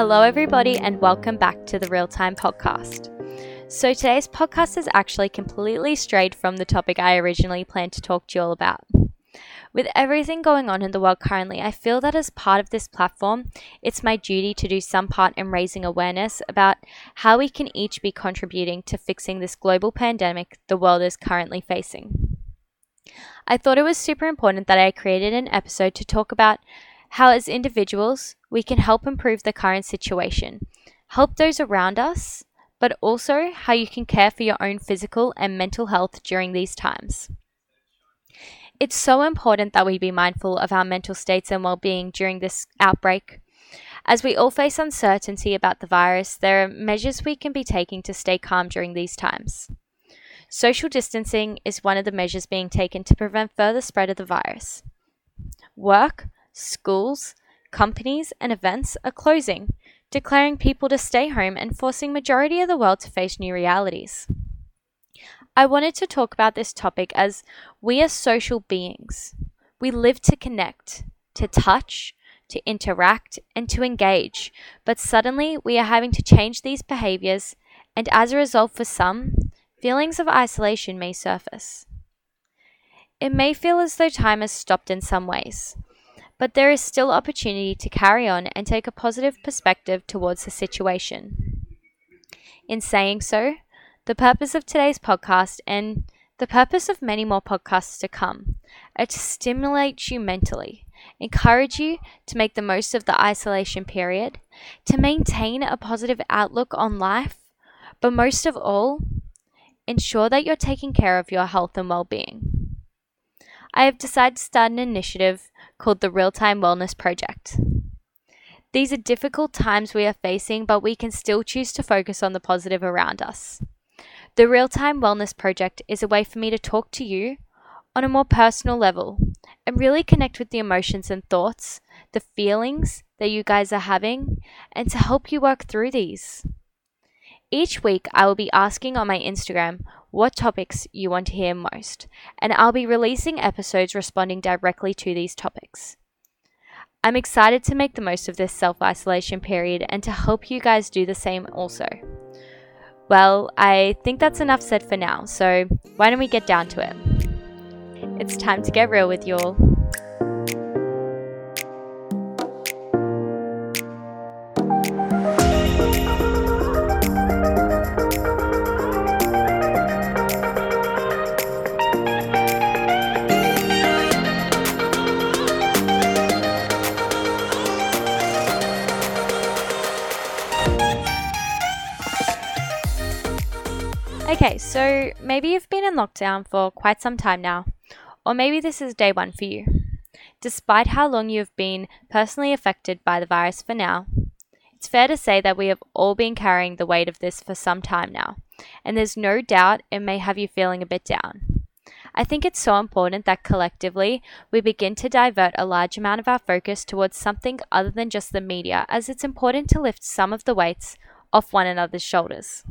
Hello, everybody, and welcome back to the Real Time Podcast. So, today's podcast is actually completely strayed from the topic I originally planned to talk to you all about. With everything going on in the world currently, I feel that as part of this platform, it's my duty to do some part in raising awareness about how we can each be contributing to fixing this global pandemic the world is currently facing. I thought it was super important that I created an episode to talk about how, as individuals, we can help improve the current situation, help those around us, but also how you can care for your own physical and mental health during these times. It's so important that we be mindful of our mental states and well being during this outbreak. As we all face uncertainty about the virus, there are measures we can be taking to stay calm during these times. Social distancing is one of the measures being taken to prevent further spread of the virus. Work, schools, companies, and events are closing, declaring people to stay home and forcing majority of the world to face new realities. I wanted to talk about this topic as we are social beings. We live to connect, to touch, to interact, and to engage, but suddenly we are having to change these behaviors, and as a result, for some, feelings of isolation may surface. It may feel as though time has stopped in some ways, but there is still opportunity to carry on and take a positive perspective towards the situation. In saying so, the purpose of today's podcast and the purpose of many more podcasts to come are to stimulate you mentally, encourage you to make the most of the isolation period, to maintain a positive outlook on life, but most of all, ensure that you're taking care of your health and well being. I have decided to start an initiative called the Real Time Wellness Project. These are difficult times we are facing, but we can still choose to focus on the positive around us. The Real Time Wellness Project is a way for me to talk to you on a more personal level and really connect with the emotions and thoughts, the feelings that you guys are having, and to help you work through these. Each week, I will be asking on my Instagram what topics you want to hear most, and I'll be releasing episodes responding directly to these topics. I'm excited to make the most of this self isolation period and to help you guys do the same also. Well, I think that's enough said for now, so why don't we get down to it? It's time to get real with you all. Okay, so maybe you've been in lockdown for quite some time now, or maybe this is day one for you. Despite how long you've been personally affected by the virus for now, it's fair to say that we have all been carrying the weight of this for some time now, and there's no doubt it may have you feeling a bit down. I think it's so important that collectively we begin to divert a large amount of our focus towards something other than just the media, as it's important to lift some of the weights off one another's shoulders.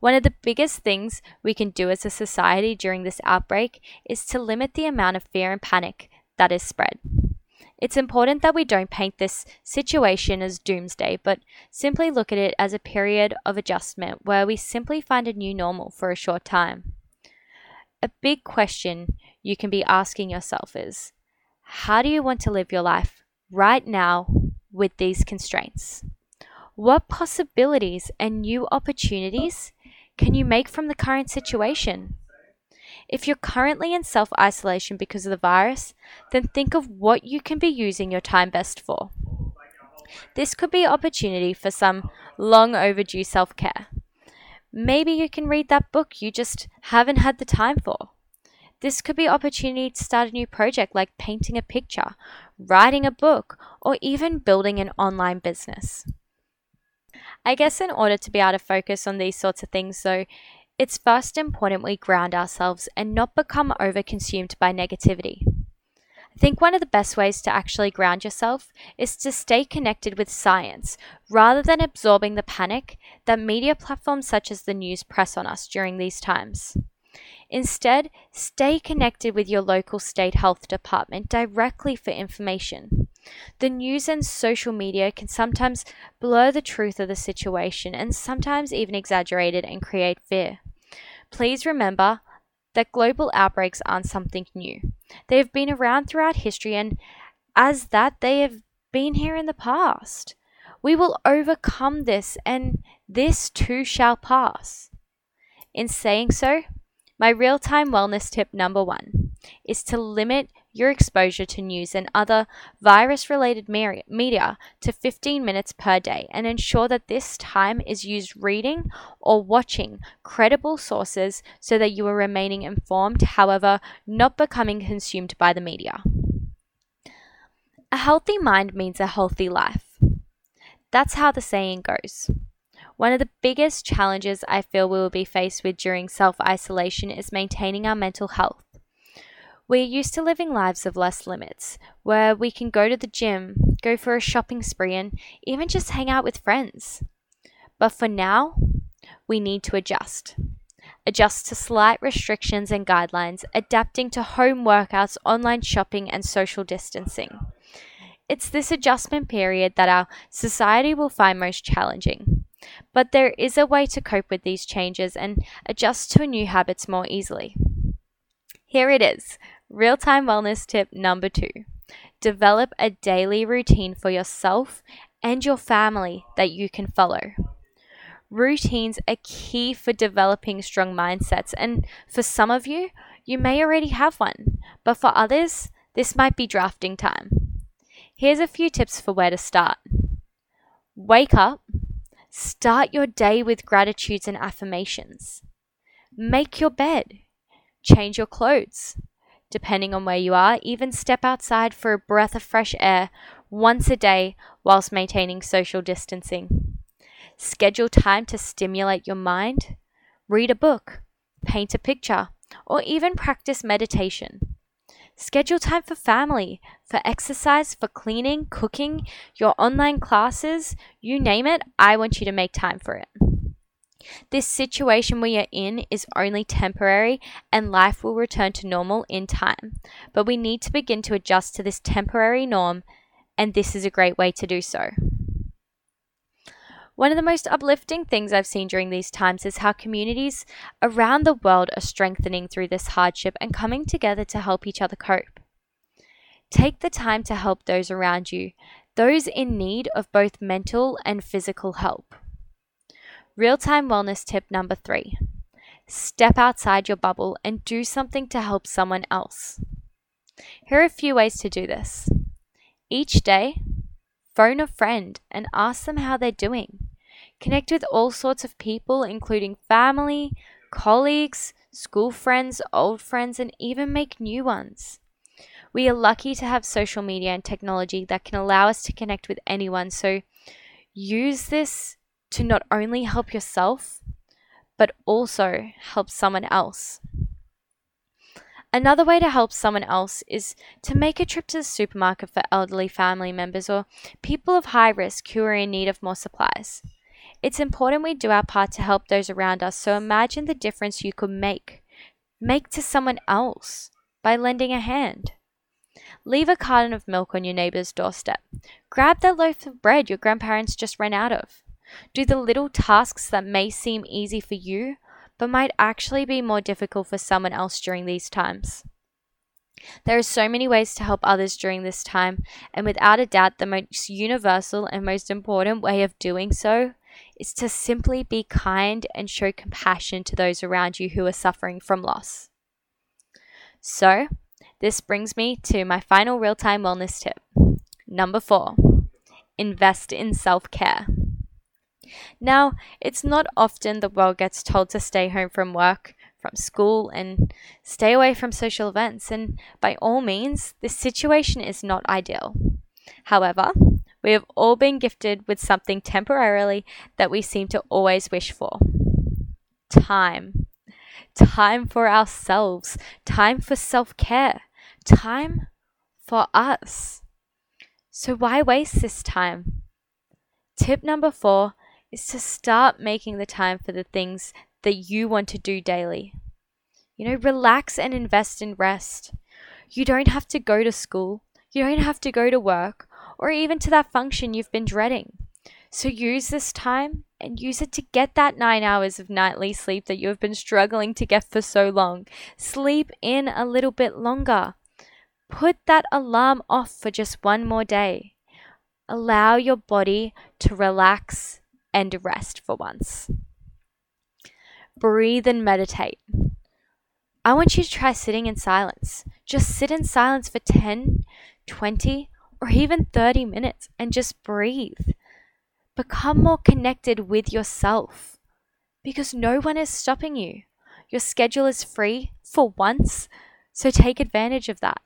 One of the biggest things we can do as a society during this outbreak is to limit the amount of fear and panic that is spread. It's important that we don't paint this situation as doomsday, but simply look at it as a period of adjustment where we simply find a new normal for a short time. A big question you can be asking yourself is how do you want to live your life right now with these constraints? What possibilities and new opportunities can you make from the current situation? If you're currently in self isolation because of the virus, then think of what you can be using your time best for. This could be opportunity for some long overdue self care. Maybe you can read that book you just haven't had the time for. This could be opportunity to start a new project like painting a picture, writing a book, or even building an online business. I guess in order to be able to focus on these sorts of things, though, it's first important we ground ourselves and not become overconsumed by negativity. I think one of the best ways to actually ground yourself is to stay connected with science rather than absorbing the panic that media platforms such as the news press on us during these times. Instead, stay connected with your local state health department directly for information. The news and social media can sometimes blur the truth of the situation and sometimes even exaggerate it and create fear. Please remember that global outbreaks aren't something new. They have been around throughout history, and as that, they have been here in the past. We will overcome this, and this too shall pass. In saying so, my real time wellness tip number one is to limit your exposure to news and other virus related media to 15 minutes per day and ensure that this time is used reading or watching credible sources so that you are remaining informed, however, not becoming consumed by the media. A healthy mind means a healthy life. That's how the saying goes. One of the biggest challenges I feel we will be faced with during self isolation is maintaining our mental health. We're used to living lives of less limits, where we can go to the gym, go for a shopping spree, and even just hang out with friends. But for now, we need to adjust. Adjust to slight restrictions and guidelines, adapting to home workouts, online shopping, and social distancing. It's this adjustment period that our society will find most challenging. But there is a way to cope with these changes and adjust to new habits more easily. Here it is real time wellness tip number two develop a daily routine for yourself and your family that you can follow. Routines are key for developing strong mindsets, and for some of you, you may already have one, but for others, this might be drafting time. Here's a few tips for where to start. Wake up, Start your day with gratitudes and affirmations. Make your bed. Change your clothes. Depending on where you are, even step outside for a breath of fresh air once a day whilst maintaining social distancing. Schedule time to stimulate your mind. Read a book, paint a picture, or even practice meditation. Schedule time for family, for exercise, for cleaning, cooking, your online classes, you name it, I want you to make time for it. This situation we are in is only temporary and life will return to normal in time. But we need to begin to adjust to this temporary norm, and this is a great way to do so. One of the most uplifting things I've seen during these times is how communities around the world are strengthening through this hardship and coming together to help each other cope. Take the time to help those around you, those in need of both mental and physical help. Real time wellness tip number three step outside your bubble and do something to help someone else. Here are a few ways to do this. Each day, phone a friend and ask them how they're doing. Connect with all sorts of people, including family, colleagues, school friends, old friends, and even make new ones. We are lucky to have social media and technology that can allow us to connect with anyone, so use this to not only help yourself, but also help someone else. Another way to help someone else is to make a trip to the supermarket for elderly family members or people of high risk who are in need of more supplies. It's important we do our part to help those around us, so imagine the difference you could make. Make to someone else by lending a hand. Leave a carton of milk on your neighbor's doorstep. Grab that loaf of bread your grandparents just ran out of. Do the little tasks that may seem easy for you, but might actually be more difficult for someone else during these times. There are so many ways to help others during this time, and without a doubt, the most universal and most important way of doing so is to simply be kind and show compassion to those around you who are suffering from loss. So, this brings me to my final real time wellness tip. Number four, invest in self care. Now, it's not often the world gets told to stay home from work, from school, and stay away from social events, and by all means, this situation is not ideal. However, we have all been gifted with something temporarily that we seem to always wish for time. Time for ourselves, time for self care, time for us. So, why waste this time? Tip number four is to start making the time for the things that you want to do daily. You know, relax and invest in rest. You don't have to go to school. You don't have to go to work or even to that function you've been dreading. So use this time and use it to get that nine hours of nightly sleep that you have been struggling to get for so long. Sleep in a little bit longer. Put that alarm off for just one more day. Allow your body to relax and rest for once. Breathe and meditate. I want you to try sitting in silence. Just sit in silence for 10, 20, or even 30 minutes and just breathe. Become more connected with yourself because no one is stopping you. Your schedule is free for once, so take advantage of that.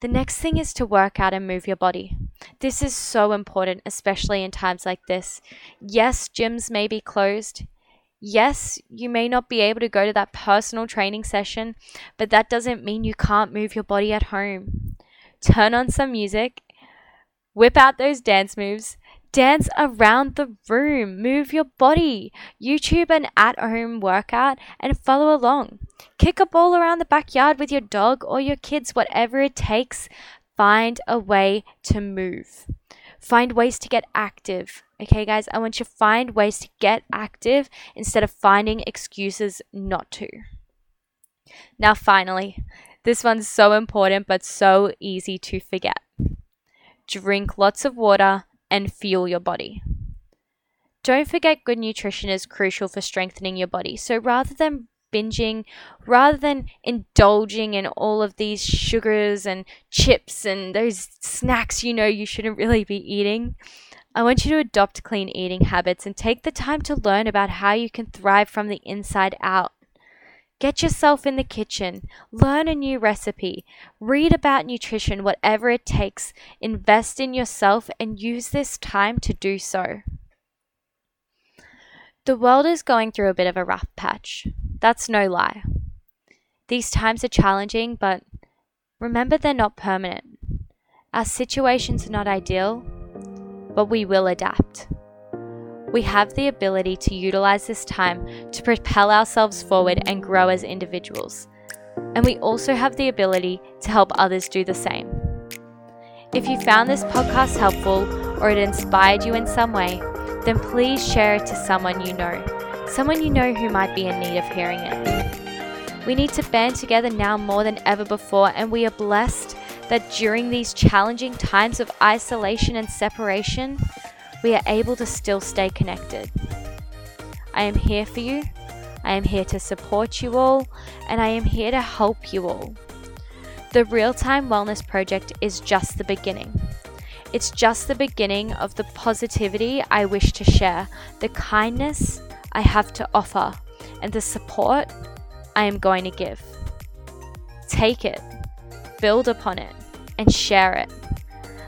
The next thing is to work out and move your body. This is so important, especially in times like this. Yes, gyms may be closed. Yes, you may not be able to go to that personal training session, but that doesn't mean you can't move your body at home. Turn on some music, whip out those dance moves, dance around the room, move your body, YouTube an at home workout, and follow along. Kick a ball around the backyard with your dog or your kids, whatever it takes. Find a way to move. Find ways to get active. Okay, guys, I want you to find ways to get active instead of finding excuses not to. Now, finally, this one's so important but so easy to forget. Drink lots of water and fuel your body. Don't forget, good nutrition is crucial for strengthening your body. So rather than binging rather than indulging in all of these sugars and chips and those snacks you know you shouldn't really be eating. I want you to adopt clean eating habits and take the time to learn about how you can thrive from the inside out. Get yourself in the kitchen, learn a new recipe, read about nutrition, whatever it takes. Invest in yourself and use this time to do so. The world is going through a bit of a rough patch. That's no lie. These times are challenging, but remember they're not permanent. Our situations are not ideal, but we will adapt. We have the ability to utilize this time to propel ourselves forward and grow as individuals. And we also have the ability to help others do the same. If you found this podcast helpful or it inspired you in some way, then please share it to someone you know someone you know who might be in need of hearing it. We need to band together now more than ever before, and we are blessed that during these challenging times of isolation and separation, we are able to still stay connected. I am here for you. I am here to support you all, and I am here to help you all. The Real Time Wellness Project is just the beginning. It's just the beginning of the positivity I wish to share, the kindness I have to offer and the support I am going to give. Take it, build upon it, and share it.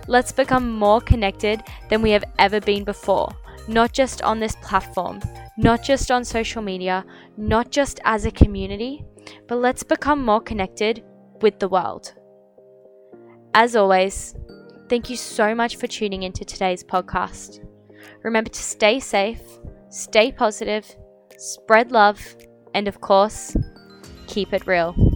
Let's become more connected than we have ever been before, not just on this platform, not just on social media, not just as a community, but let's become more connected with the world. As always, thank you so much for tuning into today's podcast. Remember to stay safe stay positive, spread love, and of course, keep it real.